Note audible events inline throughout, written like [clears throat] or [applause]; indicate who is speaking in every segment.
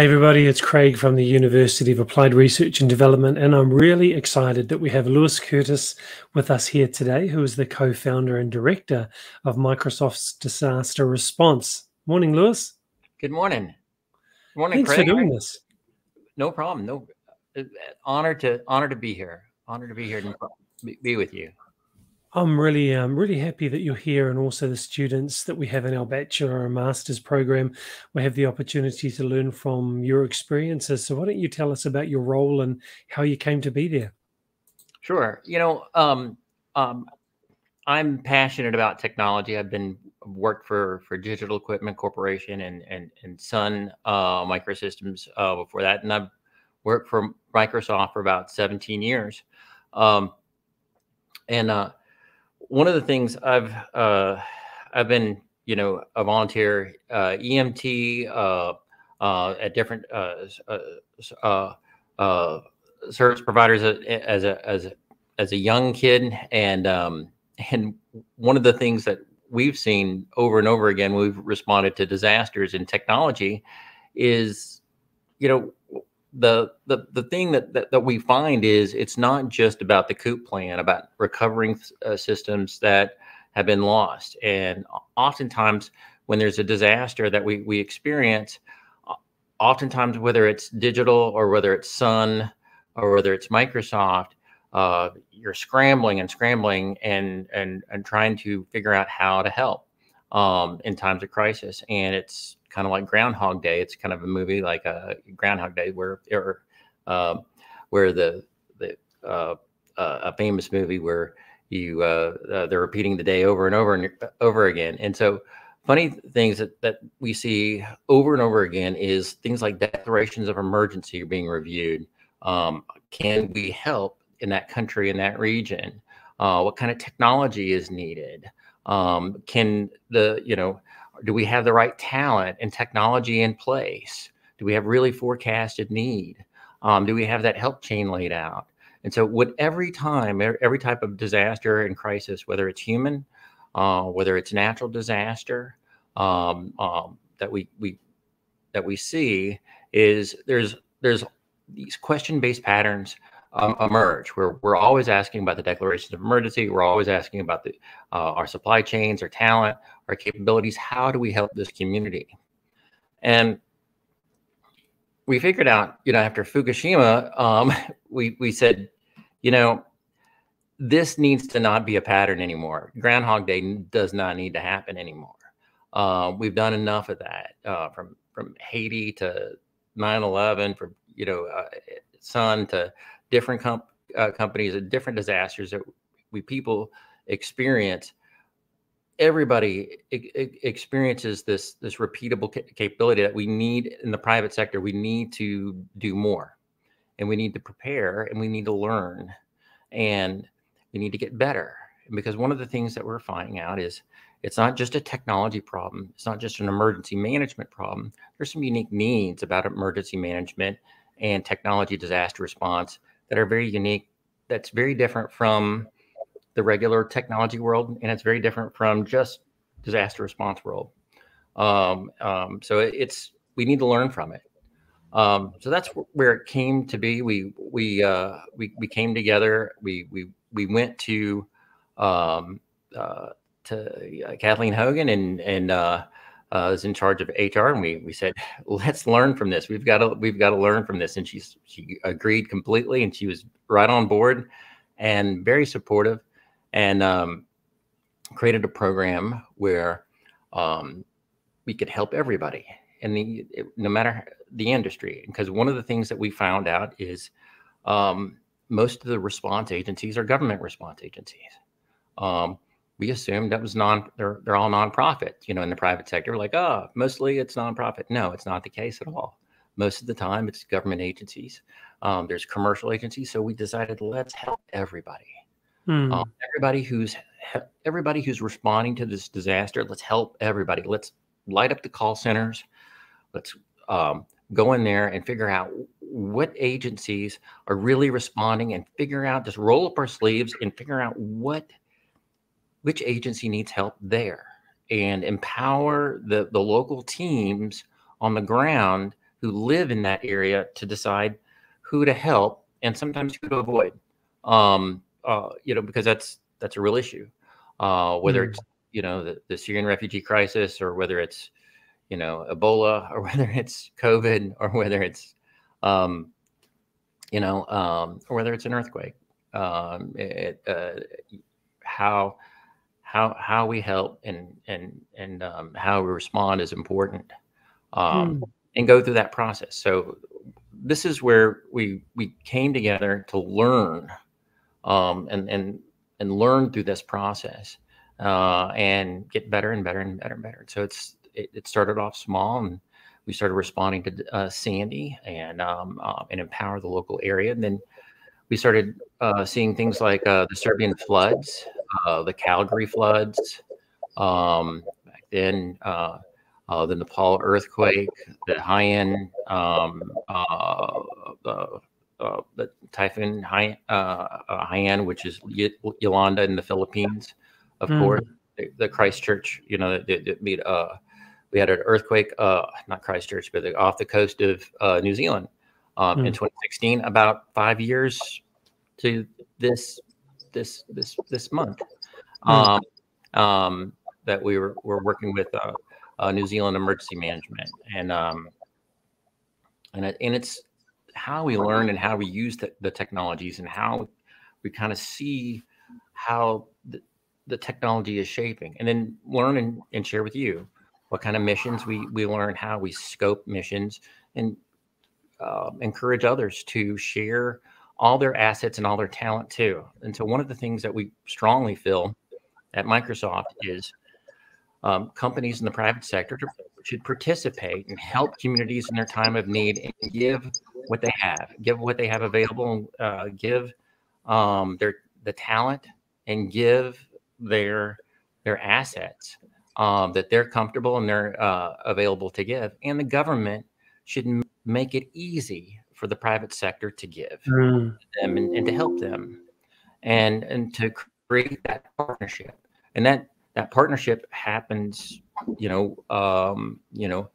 Speaker 1: Hey, everybody, it's Craig from the University of Applied Research and Development, and I'm really excited that we have Lewis Curtis with us here today, who is the co founder and director of Microsoft's Disaster Response. Morning, Lewis.
Speaker 2: Good morning. Good morning,
Speaker 1: Thanks
Speaker 2: Craig.
Speaker 1: for doing this.
Speaker 2: No problem. No uh, honor to honor to be here. Honor to be here and be- be with you.
Speaker 1: I'm really, um, really happy that you're here, and also the students that we have in our bachelor and master's program. We have the opportunity to learn from your experiences. So, why don't you tell us about your role and how you came to be there?
Speaker 2: Sure. You know, um, um, I'm passionate about technology. I've been worked for for Digital Equipment Corporation and and and Sun uh, Microsystems uh, before that, and I've worked for Microsoft for about 17 years. Um, and uh, one of the things I've uh, I've been you know a volunteer uh, EMT uh, uh, at different uh, uh, service providers as a as a as a young kid, and um, [laughs] and one of the things that we've seen over and over again, we've responded to disasters in technology, is you know the the the thing that, that that we find is it's not just about the coop plan about recovering uh, systems that have been lost. And oftentimes when there's a disaster that we we experience oftentimes whether it's digital or whether it's sun or whether it's microsoft uh, you're scrambling and scrambling and and and trying to figure out how to help um, in times of crisis and it's kind of like Groundhog Day. It's kind of a movie like a Groundhog Day where or um, where the the uh, uh, a famous movie where you uh, uh, they're repeating the day over and over and over again. And so funny things that, that we see over and over again is things like declarations of emergency are being reviewed. Um, can we help in that country in that region? Uh, what kind of technology is needed? Um, can the you know do we have the right talent and technology in place? Do we have really forecasted need? Um, do we have that help chain laid out? And so, with every time, every type of disaster and crisis, whether it's human, uh, whether it's natural disaster, um, um, that we we that we see is there's there's these question-based patterns um, emerge where we're always asking about the declarations of emergency. We're always asking about the uh, our supply chains, our talent, our capabilities. How do we help this community? And we figured out, you know, after Fukushima, um, [laughs] we we said, you know, this needs to not be a pattern anymore. Groundhog Day does not need to happen anymore. Uh, we've done enough of that uh, from from Haiti to 9/11, from you know, uh, Sun to different uh, companies and different disasters that we people experience everybody experiences this this repeatable ca- capability that we need in the private sector. We need to do more and we need to prepare and we need to learn and we need to get better. Because one of the things that we're finding out is it's not just a technology problem it's not just an emergency management problem. There's some unique needs about emergency management and technology disaster response that are very unique that's very different from the regular technology world, and it's very different from just disaster response world. Um, um, so it, it's we need to learn from it. Um, so that's where it came to be. We we uh, we we came together. We we we went to um, uh, to uh, Kathleen Hogan and and uh, uh, was in charge of HR, and we we said, [laughs] let's learn from this. We've got to we've got to learn from this, and she's she agreed completely, and she was right on board and very supportive and um, created a program where um, we could help everybody and the it- no matter the industry. Because one of the things that we found out is um, most of the response agencies are government response agencies. Um, we assumed that was non they're, they're all nonprofit you know in the private sector like oh mostly it's nonprofit. No it's not the case at all. Most of the time it's government agencies. Um, there's commercial agencies so we decided let's help everybody.
Speaker 1: Hmm.
Speaker 2: um, everybody who's everybody who's responding to this disaster let's help everybody. Let's light up the call centers. Let's um, go in there and figure out what agencies are really responding and figure out just roll up our sleeves and figure out what which agency needs help there and empower the the local teams on the ground who live in that area to decide who to help and sometimes who to avoid. Um, uh, you know, because that's that's a real issue. Uh, whether mm. it's you know the, the Syrian refugee crisis or whether it's you know Ebola [laughs] or whether it's COVID or whether it's um, you know um, or whether it's an earthquake. Um, it, uh, how how how we help and and and um, how we respond is important, um, mm. and go through that process. So this is where we we came together to learn um, and and and learn through this process uh, and get better and better and better and better. So it's it, it started off small and we started responding to uh, Sandy and um, uh, and empower the local area. And then we started uh, seeing things like uh, the Serbian floods uh, the Calgary floods, um, back then, uh, uh, the Nepal earthquake, the Haiyan, um, uh, the, uh, the typhoon Haiyan, Haiyan, which is y- Yolanda in the Philippines, of mm. course, the, the, Christchurch, you know, we had an earthquake, not Christchurch, but off the coast of New Zealand um, mm. in 2016, about five years to this this this this month hmm. um, um, that we were, were working with uh, uh, New Zealand Emergency Management, and um, and it, and it's how we learn and how we use the, the technologies and how we kind of see how the, the technology is shaping, and then learn and, and share with you what kind of missions we we learn, how we scope missions, and uh, encourage others to share all their assets and all their talent too. And so one of the things that we strongly feel at Microsoft is um, companies in the private sector should participate and help communities in their time of need and give what they have, give what they have available, uh, give um, their the talent and give their their assets um, that they're comfortable and they're uh, available to give. And the government should make it easy for the private sector to give mm. them and, and, to help them. And and to create that partnership. And that that partnership happens you know um, you know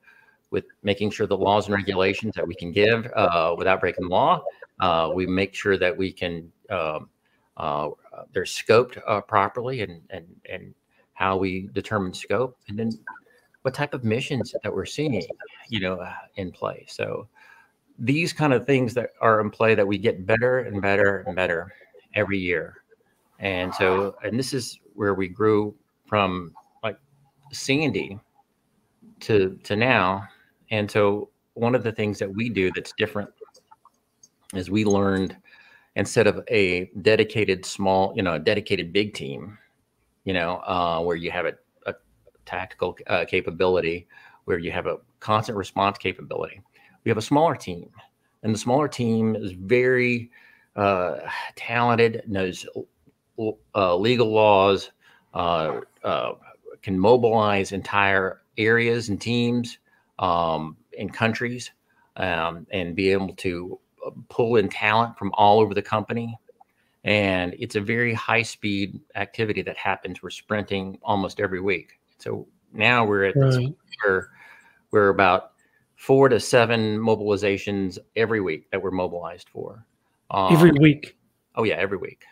Speaker 2: with making sure the laws and regulations that we can give uh, without breaking the law uh, we make sure that we can um, uh, they're scoped uh, properly and and and how we determine scope and then what type of missions that we're seeing you know in play. So these kind of things that are in play that we get better and better and better every year. And so, and this is where we grew from like Sandy to to now. And so one of the things that we do that's different is we learned instead of a dedicated small, you know, a dedicated big team, you know, uh, where you have a, a tactical uh, capability, where you have a constant response capability we have a smaller team, and the smaller team is very uh, talented, knows uh, legal laws, uh, uh, can mobilize entire areas and teams um, and countries, um, and be able to uh, pull in talent from all over the company. And it's a very high speed activity that happens. We're sprinting almost every week. So now we're at right. where we're about four to seven mobilizations every week that we're mobilized for.
Speaker 1: Um, every week.
Speaker 2: Oh yeah, every week.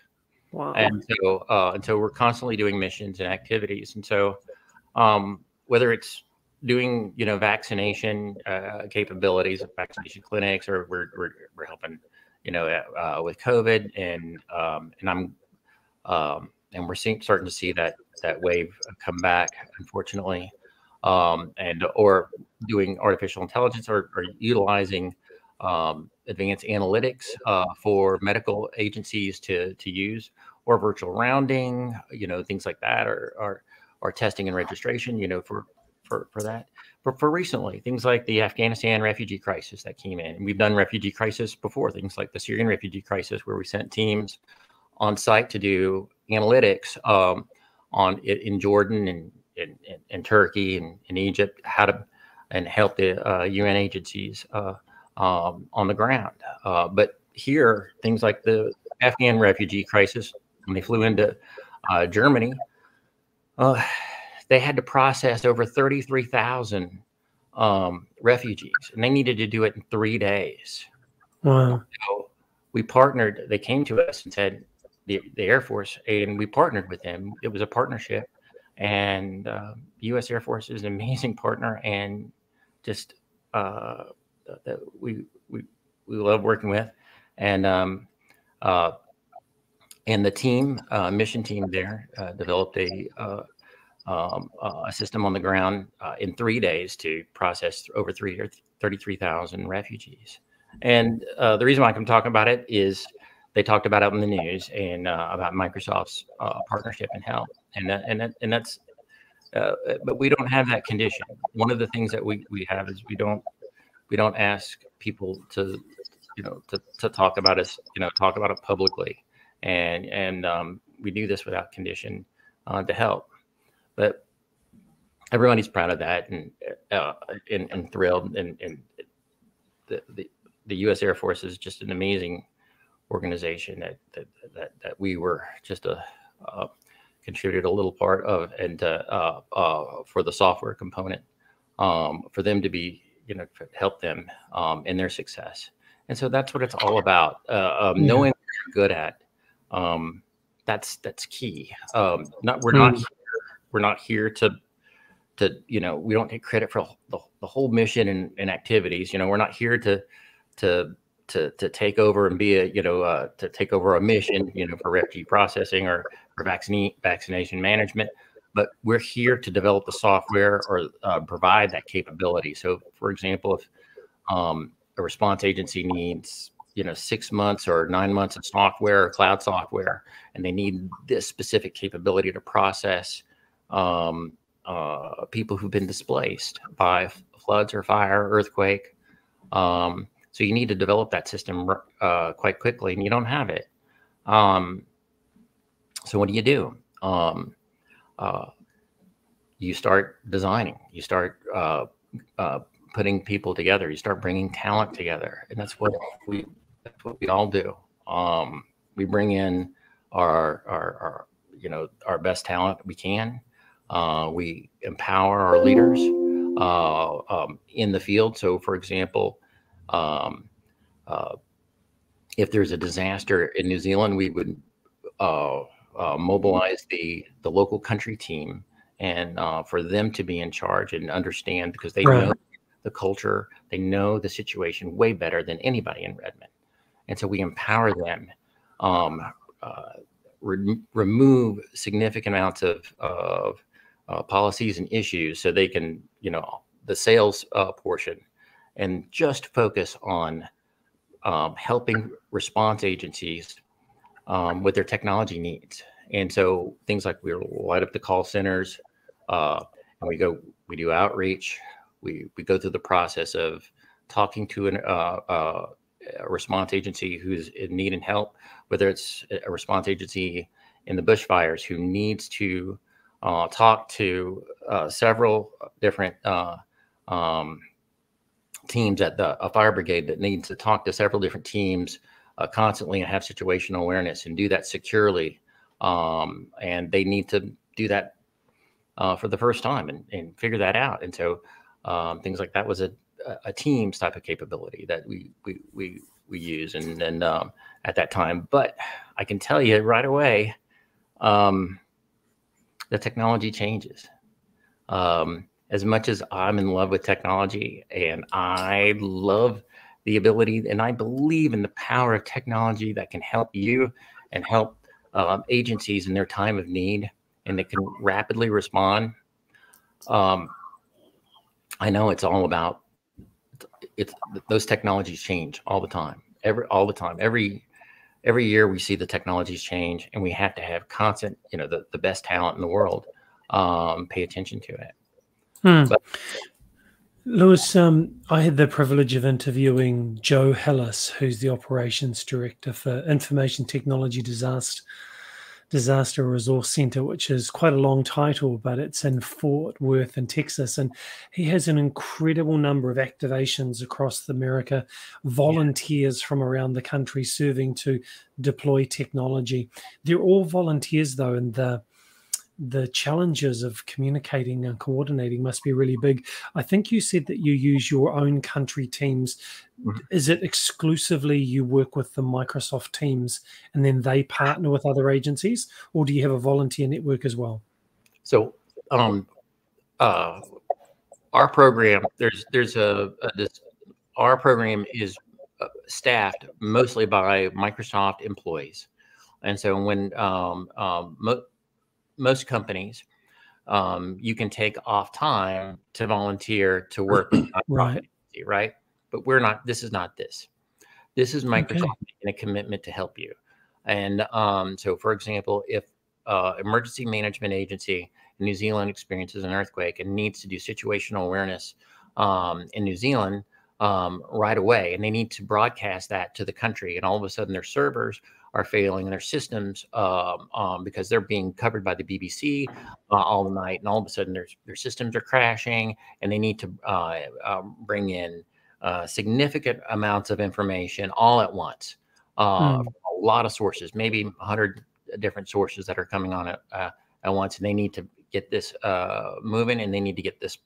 Speaker 2: Wow. And so, uh, and so we're constantly doing missions and activities. And so, um, whether it's doing, you know, vaccination uh, capabilities, vaccination clinics, or we're, we're, we're helping, you know, uh, with COVID, and um, and I'm, um, and we're seeing starting to see that that wave come back. Unfortunately, um, and or doing artificial intelligence or, or utilizing um, advanced analytics uh, for medical agencies to to use or virtual rounding, you know, things like that, or or, or testing and registration, you know, for for for that. But for recently, things like the Afghanistan refugee crisis that came in, we've done refugee crisis before. Things like the Syrian refugee crisis, where we sent teams on site to do analytics um, on in Jordan and in, in, in Turkey and in Egypt, how to and help the uh, UN agencies uh, um, on the ground. Uh, but here, things like the Afghan refugee crisis, when they flew into uh, Germany, uh, they had to process over 33,000 um, refugees, and they needed to do it in three days.
Speaker 1: Wow.
Speaker 2: So we partnered. They came to us and said, the, the Air Force, and we partnered with them. It was a partnership, and uh, U.S. Air Force is an amazing partner, and just uh, that we we we love working with, and um, uh, and the team, uh, mission team there, uh, developed a uh, um, a system on the ground in three days to process over three or thirty-three thousand refugees. And the reason why I'm talking about it is they talked about it in the news and uh, about Microsoft's uh, partnership and help, and that, and that, and that's. Uh, but we don't have that condition. One of the things that we, we have is we don't we don't ask people to you know to, to talk about us you know talk about it publicly, and and um, we do this without condition uh, to help. But everybody's proud of that and uh, and, and thrilled and, and the, the the U.S. Air Force is just an amazing organization that that that, that we were just a uh, contributed a little part of, and uh, uh, for the software component, um, for them to be you know help them um, in their success. And so that's what it's all about. Uh, um, yeah. Knowing what you're good at, um, that's that's key. Um, not we're not hmm. here, we're not here to to you know we don't take credit for the, the whole mission and, and activities. You know we're not here to to to to take over and be a you know uh, to take over a mission you know for refugee processing or for vaccine vaccination management. But we're here to develop the software or uh, provide that capability. So for example if um, a response agency needs you know six months or nine months of software or cloud software and they need this specific capability to process um, uh, people who've been displaced by floods or fire earthquake um, so you need to develop that system uh, quite quickly, and you don't have it. Um, so what do you do? Um, uh, you start designing. You start uh, uh, putting people together. You start bringing talent together, and that's what we that's what we all do. Um, we bring in our, our, our you know our best talent we can. Uh, we empower our leaders uh, um, in the field. So, for example, um, uh, if there's a disaster in New Zealand, we would uh, uh, mobilize the the local country team and uh, for them to be in charge and understand because they right. know the culture, they know the situation way better than anybody in Redmond, and so we empower them. Um, uh, re- remove significant amounts of, of uh, policies and issues so they can, you know, the sales portion and just focus on um, helping response agencies um, with their technology needs. And so things like we light up the call centers, uh, and we go, we do outreach. We we go through the process of talking to an, uh, uh, a response agency who's in need and help, whether it's a response agency in the bushfires who needs to uh, talk to uh, several different uh, um, teams at the a fire brigade that needs to talk to several different teams uh, constantly and have situational awareness and do that securely. Um, and they need to do that uh, for the first time and, and figure that out. And so um, things like that was a, a teams type of capability that we we we, we use and and um, at that time. But I can tell you right away, um, the technology changes. Um, as much as I'm in love with technology and I love the ability and I believe in the power of technology that can help you and help uh, agencies in their time of need and that can rapidly respond. Um, I know it's all about it's those technologies change all the time, every all the time. Every every year we see the technologies change, and we have to have constant, you know, the, the best talent in the world um, pay attention to it.
Speaker 1: Hmm. Lewis, um, I had the privilege of interviewing Joe Hellis, who's the operations director for Information Technology Disaster Disaster Resource Center, which is quite a long title, but it's in Fort Worth in Texas. And he has an incredible number of activations across America, volunteers yeah. from around the country serving to deploy technology. They're all volunteers, though, and the the challenges of communicating and coordinating must be really big. I think you said that you use your own country teams. Mm-hmm. Is it exclusively you work with the Microsoft teams and then they partner with other agencies, or do you have a volunteer network as well?
Speaker 2: So, um, uh, our program there's there's a, a this our program is uh, staffed mostly by Microsoft employees, and so when um, um, mo- most companies, um, you can take off time to volunteer to work [clears throat]
Speaker 1: right,
Speaker 2: right. But we're not. This is not this. This is Microsoft okay. making a commitment to help you. And um, so, for example, if uh, emergency management agency in New Zealand experiences an earthquake and needs to do situational awareness um, in New Zealand um, right away, and they need to broadcast that to the country, and all of a sudden their servers are failing their systems um, um, because they're being covered by the BBC uh, all night, and all of a sudden their their systems are crashing, and they need to uh, uh, bring in uh, significant amounts of information all at once. Mm. A lot of sources, maybe 100 different sources that are coming on at, uh, at once, and they need to get this uh, moving, and they need to get this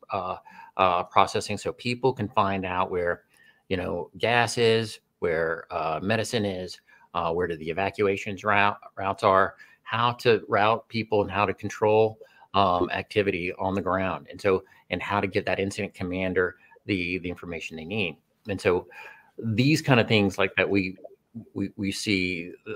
Speaker 2: processing so people can find out where you know gas is, where medicine is uh, where do the evacuations route routes are, how to route people, and how to control um, activity on the ground, and so and how to get that incident commander the the information they need. And so these kind of things like that we we we see uh,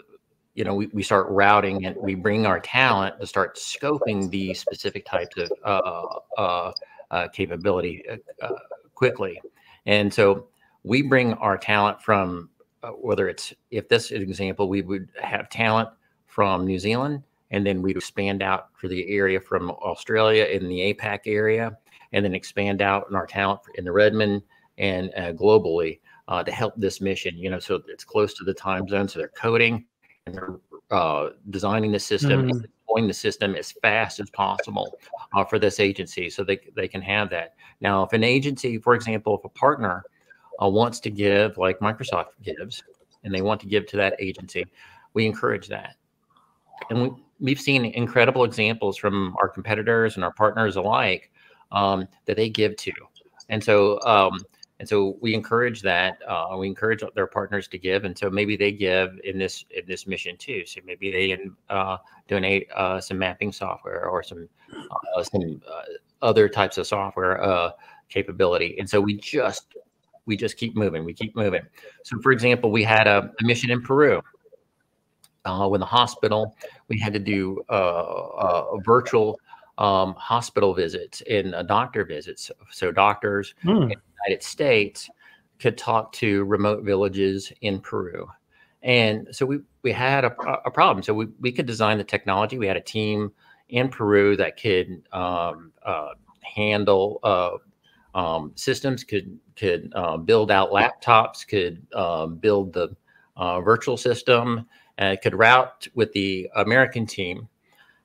Speaker 2: you know we, we start routing and we bring our talent to start scoping these specific types of uh, uh, uh, capability uh, uh, quickly and so we bring our talent from uh, whether it's if this is an example, we would have talent from New Zealand, and then we'd expand out for the area from Australia in the APAC area, and then expand out in our talent in the Redmond and uh, globally uh, to help this mission. You know, so it's close to the time zone, so they're coding and they're uh, designing the system. Mm. Deploying the system as fast as possible uh, for this agency, so they they can have that. Now, if an agency, for example, if a partner uh, wants to give, like Microsoft gives, and they want to give to that agency, we encourage that. And we, we've seen incredible examples from our competitors and our partners alike um, that they give to. And so, um, and so we encourage that. Uh, we encourage their partners to give, and so maybe they give in this in this mission too. So maybe they uh, donate uh, some mapping software or some uh, some uh, other types of software uh, capability. And so we just we just keep moving. We keep moving. So, for example, we had a, a mission in Peru. Uh, when the hospital, we had to do uh, uh, virtual um, hospital visits and doctor visits. So doctors mm. in the United States could talk to remote villages in Peru. And so we, we had a, a problem. So we, we could design the technology. We had a team in Peru that could um, uh, handle uh, um, systems could could uh, build out laptops, could uh, build the uh, virtual system, and could route with the American team.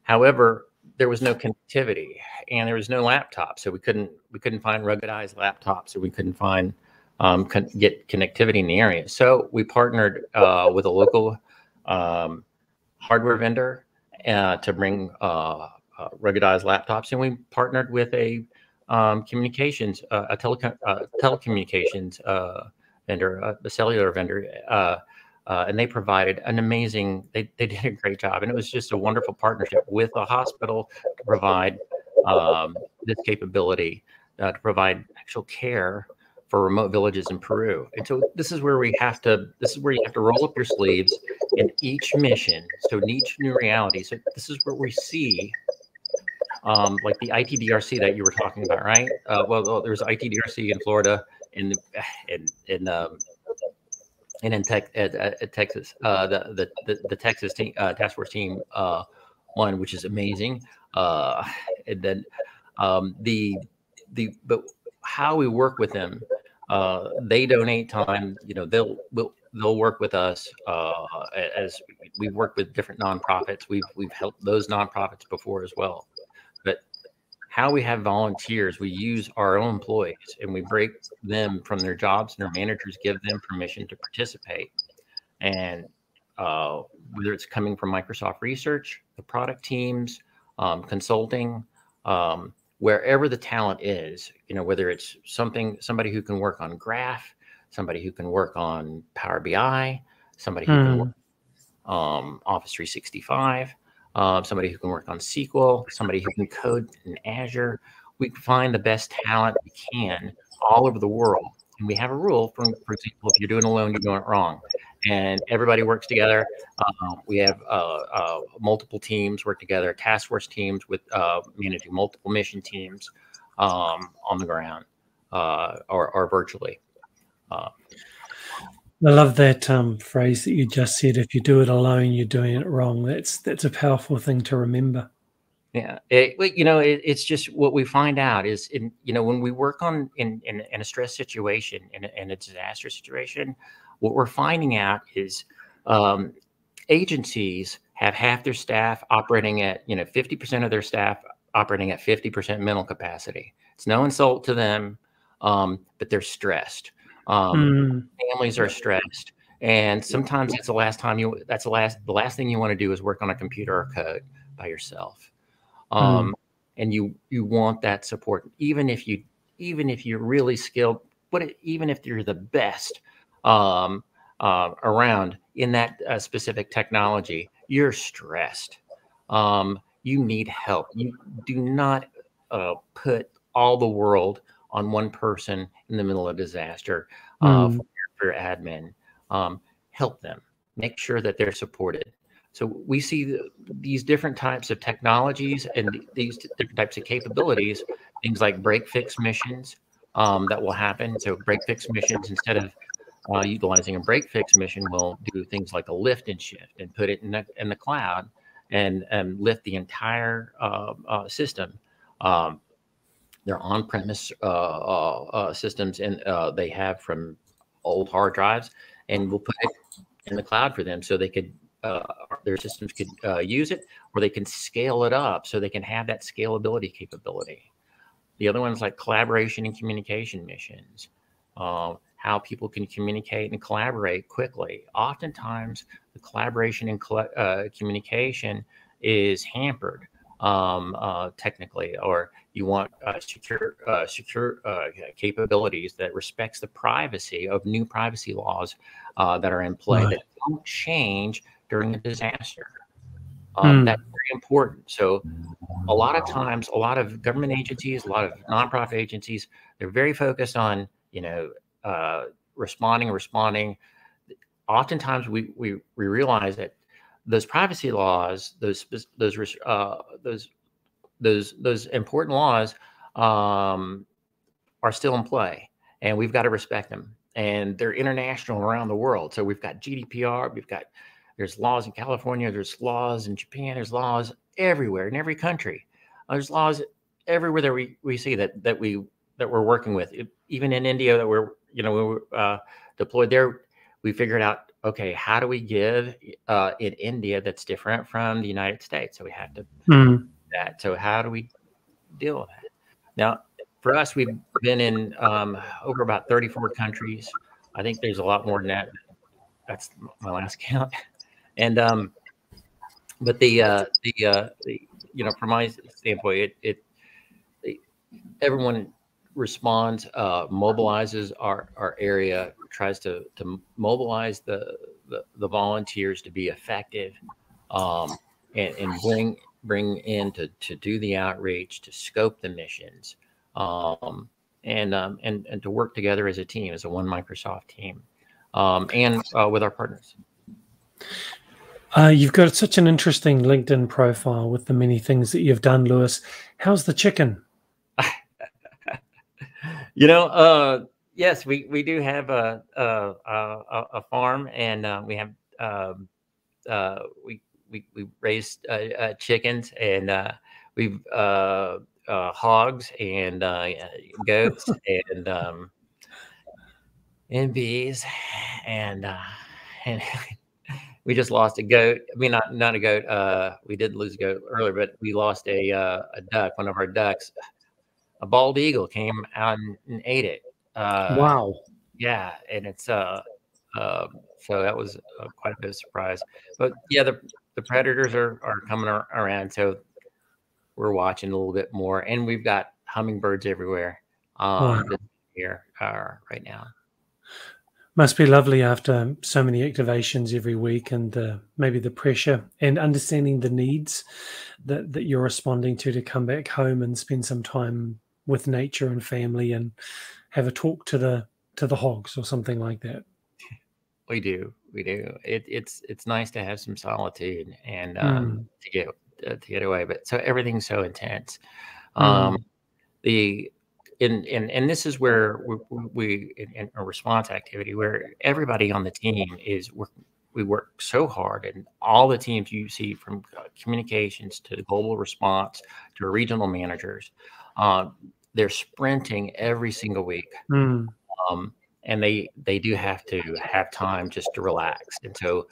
Speaker 2: However, there was no connectivity and there was no laptop, so we couldn't we couldn't find ruggedized laptops, so we couldn't find um, con- get connectivity in the area. So we partnered uh, with a local um, hardware vendor uh, to bring uh, ruggedized laptops, and we partnered with a um, communications, uh, a uh, telecommunications uh, vendor, uh, a cellular vendor, uh, uh, and they provided an amazing. They they [laughs] did a great job, and it was just a wonderful partnership with a hospital to provide um, this capability to provide actual care for remote villages in Peru. And so this is where we have to. This is where you have to roll up your sleeves in each mission. So in each new reality. So this is where we see um, like the ITDRC that you were talking about, right? Uh, well, there's ITDRC in Florida and [sighs] in in um, and in tech, at, at Texas, uh, the, the, the Texas team, uh, task force team uh, one, which is amazing. Uh, and then um, the the but how we work with them, uh, they donate time. You know, they'll will they'll work with us as we've worked with different nonprofits. We've we've helped those nonprofits before as well how we have volunteers, we use our own employees and we break them from their jobs, and our managers give them permission to participate. And uh, whether it's coming from Microsoft Research, the product teams, um, consulting, um, wherever the talent is, you know, whether it's something, somebody who can work on graph, somebody who can work on Power BI, somebody who can
Speaker 1: Hmm.
Speaker 2: work um, Office 365, uh, somebody who can work on SQL, somebody who can code in Azure. We find the best talent we can all over the world. And we have a rule, for, for example, if you're doing alone, you're doing it wrong. And everybody works together. Uh, we have uh, uh, multiple teams work together, task force teams with uh, managing multiple mission teams um, on the ground uh, or, or virtually.
Speaker 1: I love that um, phrase that you just said. If you do it alone, you're doing it wrong. That's that's a powerful thing to remember.
Speaker 2: Yeah, it, well, you know, it, it's just what we find out is, in you know, when we work on in in, in a stress situation, in a, in a disaster situation, what we're finding out is um, agencies have half their staff operating at you know fifty percent of their staff operating at fifty percent mental capacity. It's no insult to them, um, but they're stressed. Um,
Speaker 1: Mm,
Speaker 2: families are stressed and sometimes it's the last time you that's the last the last thing you want to do is work on a computer or code by yourself. Um and you you want that support even if you even if you're really skilled but even if you're the best um uh, around in that uh, specific technology you're stressed. Um you need help. You do not uh, put all the world on one person in the middle of disaster uh,
Speaker 1: Mm.
Speaker 2: for, for admin. Um, help them, make sure that they're supported. So we see the, these different types of technologies and th- these different types of capabilities, things like break fix missions um, that will happen. So break fix missions instead of uh, utilizing a break fix mission will do things like a lift and shift and put it in the, in the cloud and, and lift the entire uh, uh, system. Um, they're on-premise uh, uh, uh, systems, and uh, they have from old hard drives, and we'll put it in the cloud for them, so they could uh, their systems could use it, or they can scale it up, so they can have that scalability capability. The other ones like collaboration and communication missions, uh, how people can communicate and collaborate quickly. Oftentimes, the collaboration and communication is hampered um, uh, technically, or you want uh, secure uh, secure uh, capabilities that respects the privacy of new privacy laws uh, that are in play
Speaker 1: Right.
Speaker 2: that don't change during a disaster. Um,
Speaker 1: Hmm.
Speaker 2: That's very important. So, a lot of times, a lot of government agencies, a lot of nonprofit agencies, they're very focused on you know uh, responding, responding. Oftentimes, we we we realize that those privacy laws, those those uh, those those those important laws um, are still in play, and we've got to respect them. And they're international around the world. So we've got GDPR, we've got there's laws in California, there's laws in Japan, there's laws everywhere in every country. There's laws everywhere that we, we see that that we that we're working with. It- even in India that we're you know we were uh, deployed there, we figured out okay how do we give uh, in India that's different from the United States. So we had to
Speaker 1: Mm.
Speaker 2: that. So how do we deal with that? Now, for us, we've been in um, over about 34 countries. I think there's a lot more than that. That's my last [laughs] count. And um, but the uh, the uh, the you know from my standpoint, it it, it everyone responds, uh, mobilizes our our area, tries to to mobilize the the, the volunteers to be effective, um, and, and bring bring in to, to do the outreach, to scope the missions, um, and, um, and and to work together as a team, as a one Microsoft team, um, and uh, with our partners.
Speaker 1: Uh, you've got such an interesting LinkedIn profile with the many things that you've done, Lewis. How's the chicken?
Speaker 2: You know, uh, yes, we, we do have a a, a, a farm, and uh, we have um, uh, we we we raised uh, uh, chickens, and uh, we've uh, uh, hogs and uh, goats, [laughs] and um, and bees, and uh, and [laughs] we just lost a goat. I mean, not not a goat. Uh, we did lose a goat earlier, but we lost a uh, a duck. One of our ducks, a bald eagle, came out and, and ate it. Uh,
Speaker 1: wow.
Speaker 2: Yeah, and it's uh, uh, so that was uh, quite a bit of surprise. But yeah, the the predators are are coming ar- around. So we're watching a little bit more, and we've got hummingbirds everywhere um, wow. here uh, right now.
Speaker 1: Must be lovely after so many activations every week, and uh, maybe the pressure and understanding the needs that that you're responding to to come back home and spend some time with nature and family and have a talk to the to the hogs or something like that.
Speaker 2: We do, we do. It, it's it's nice to have some solitude and um, mm. to get uh, to get away. But so everything's so intense. Mm. Um, the and and and this is where we, we in, in, a response activity where everybody on the team is work, we work so hard and all the teams you see from uh, communications to global response to regional managers uh, they're sprinting every single week mm. um, and they they do have to have time just to relax and so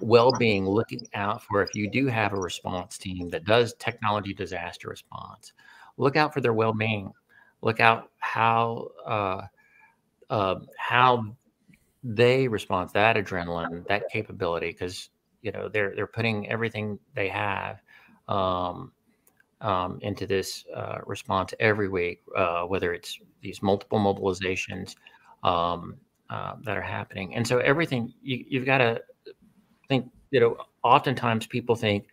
Speaker 2: well-being looking out for if you do have a response team that does technology disaster response look out for their well-being look out how uh, uh, how they respond to that adrenaline that capability because you know they're they're putting everything they have um, um, into this uh, response every week uh, whether it's these multiple mobilizations um, uh, that are happening. And so everything you, you've got to think, you know, oftentimes people think,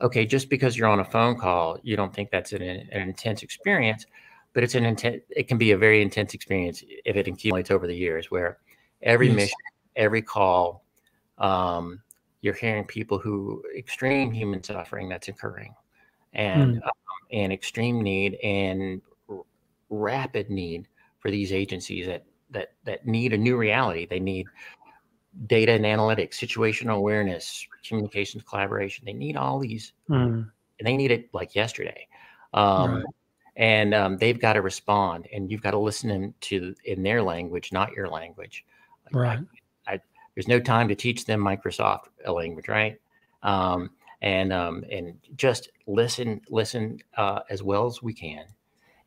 Speaker 2: okay, just because you're on a phone call, you don't think that's an, an intense experience, but it's an intense, it can be a very intense experience if it accumulates over the years where every yes. mission, every call, um, you're hearing people who extreme human suffering that's occurring and, mm. um, and extreme need and r- rapid need for these agencies that that that need a new reality. They need data and analytics, situational awareness, communications, collaboration. They need all these, mm. and they need it like yesterday. Um, right. And um, they've got to respond, and you've got to listen to in their language, not your language.
Speaker 1: Right.
Speaker 2: I, I, there's no time to teach them Microsoft language, right? Um, and um, and just listen, listen uh, as well as we can,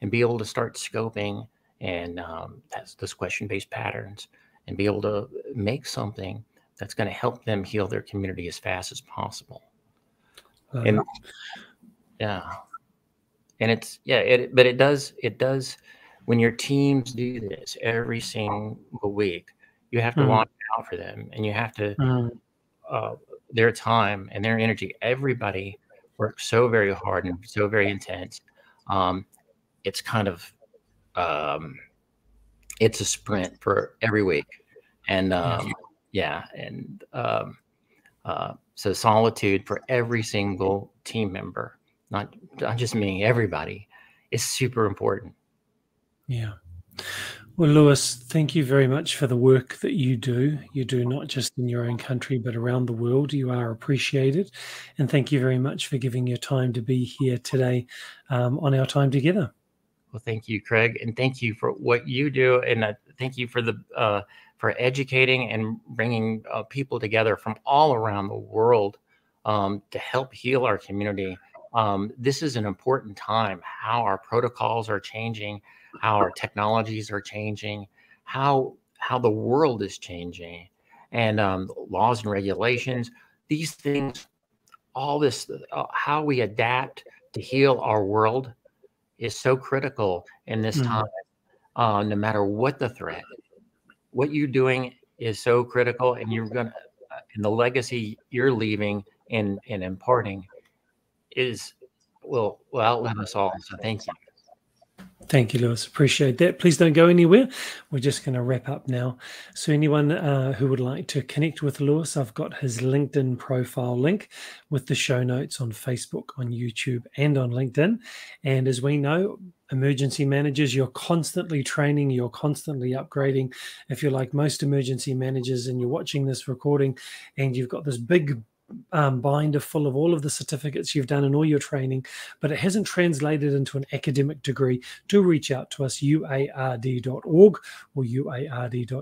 Speaker 2: and be able to start scoping and um, that's those question-based patterns and be able to make something that's going to help them heal their community as fast as possible uh, and yeah and it's yeah it but it does it does when your teams do this every single week you have to mm. watch out for them and you have to mm. uh, their time and their energy everybody works so very hard and so very intense um, it's kind of um, it's a sprint for every week, and um, yeah, and um, uh, so solitude for every single team member, not not just me, everybody, is super important.
Speaker 1: Yeah. Well, Lewis, thank you very much for the work that you do. You do not just in your own country, but around the world. You are appreciated. And thank you very much for giving your time to be here today um, on our time together.
Speaker 2: Well, thank you, Craig, and thank you for what you do, and uh, thank you for the uh, for educating and bringing uh, people together from all around the world um, to help heal our community. Um, this is an important time. How our protocols are changing, how our technologies are changing, how how the world is changing, and um, laws and regulations. These things, all this, uh, how we adapt to heal our world is so critical in this mm-hmm. time, uh, no matter what the threat. What you're doing is so critical, and you're gonna, uh, and the legacy you're leaving and and imparting is will will outlive us all. So thank you.
Speaker 1: Thank you, Lewis. Appreciate that. Please don't go anywhere. We're just going to wrap up now. So, anyone uh, who would like to connect with Lewis, I've got his LinkedIn profile link with the show notes on Facebook, on YouTube, and on LinkedIn. And as we know, emergency managers, you're constantly training, you're constantly upgrading. If you're like most emergency managers and you're watching this recording and you've got this big um, binder full of all of the certificates you've done and all your training, but it hasn't translated into an academic degree, do reach out to us, uard.org or uard.ac.nz.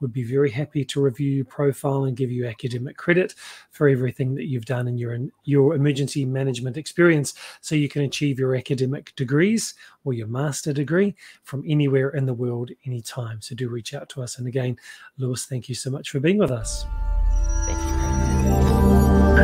Speaker 1: We'd be very happy to review your profile and give you academic credit for everything that you've done in your, your emergency management experience so you can achieve your academic degrees or your master degree from anywhere in the world anytime. So do reach out to us. And again, Lewis, thank you so much for being with us.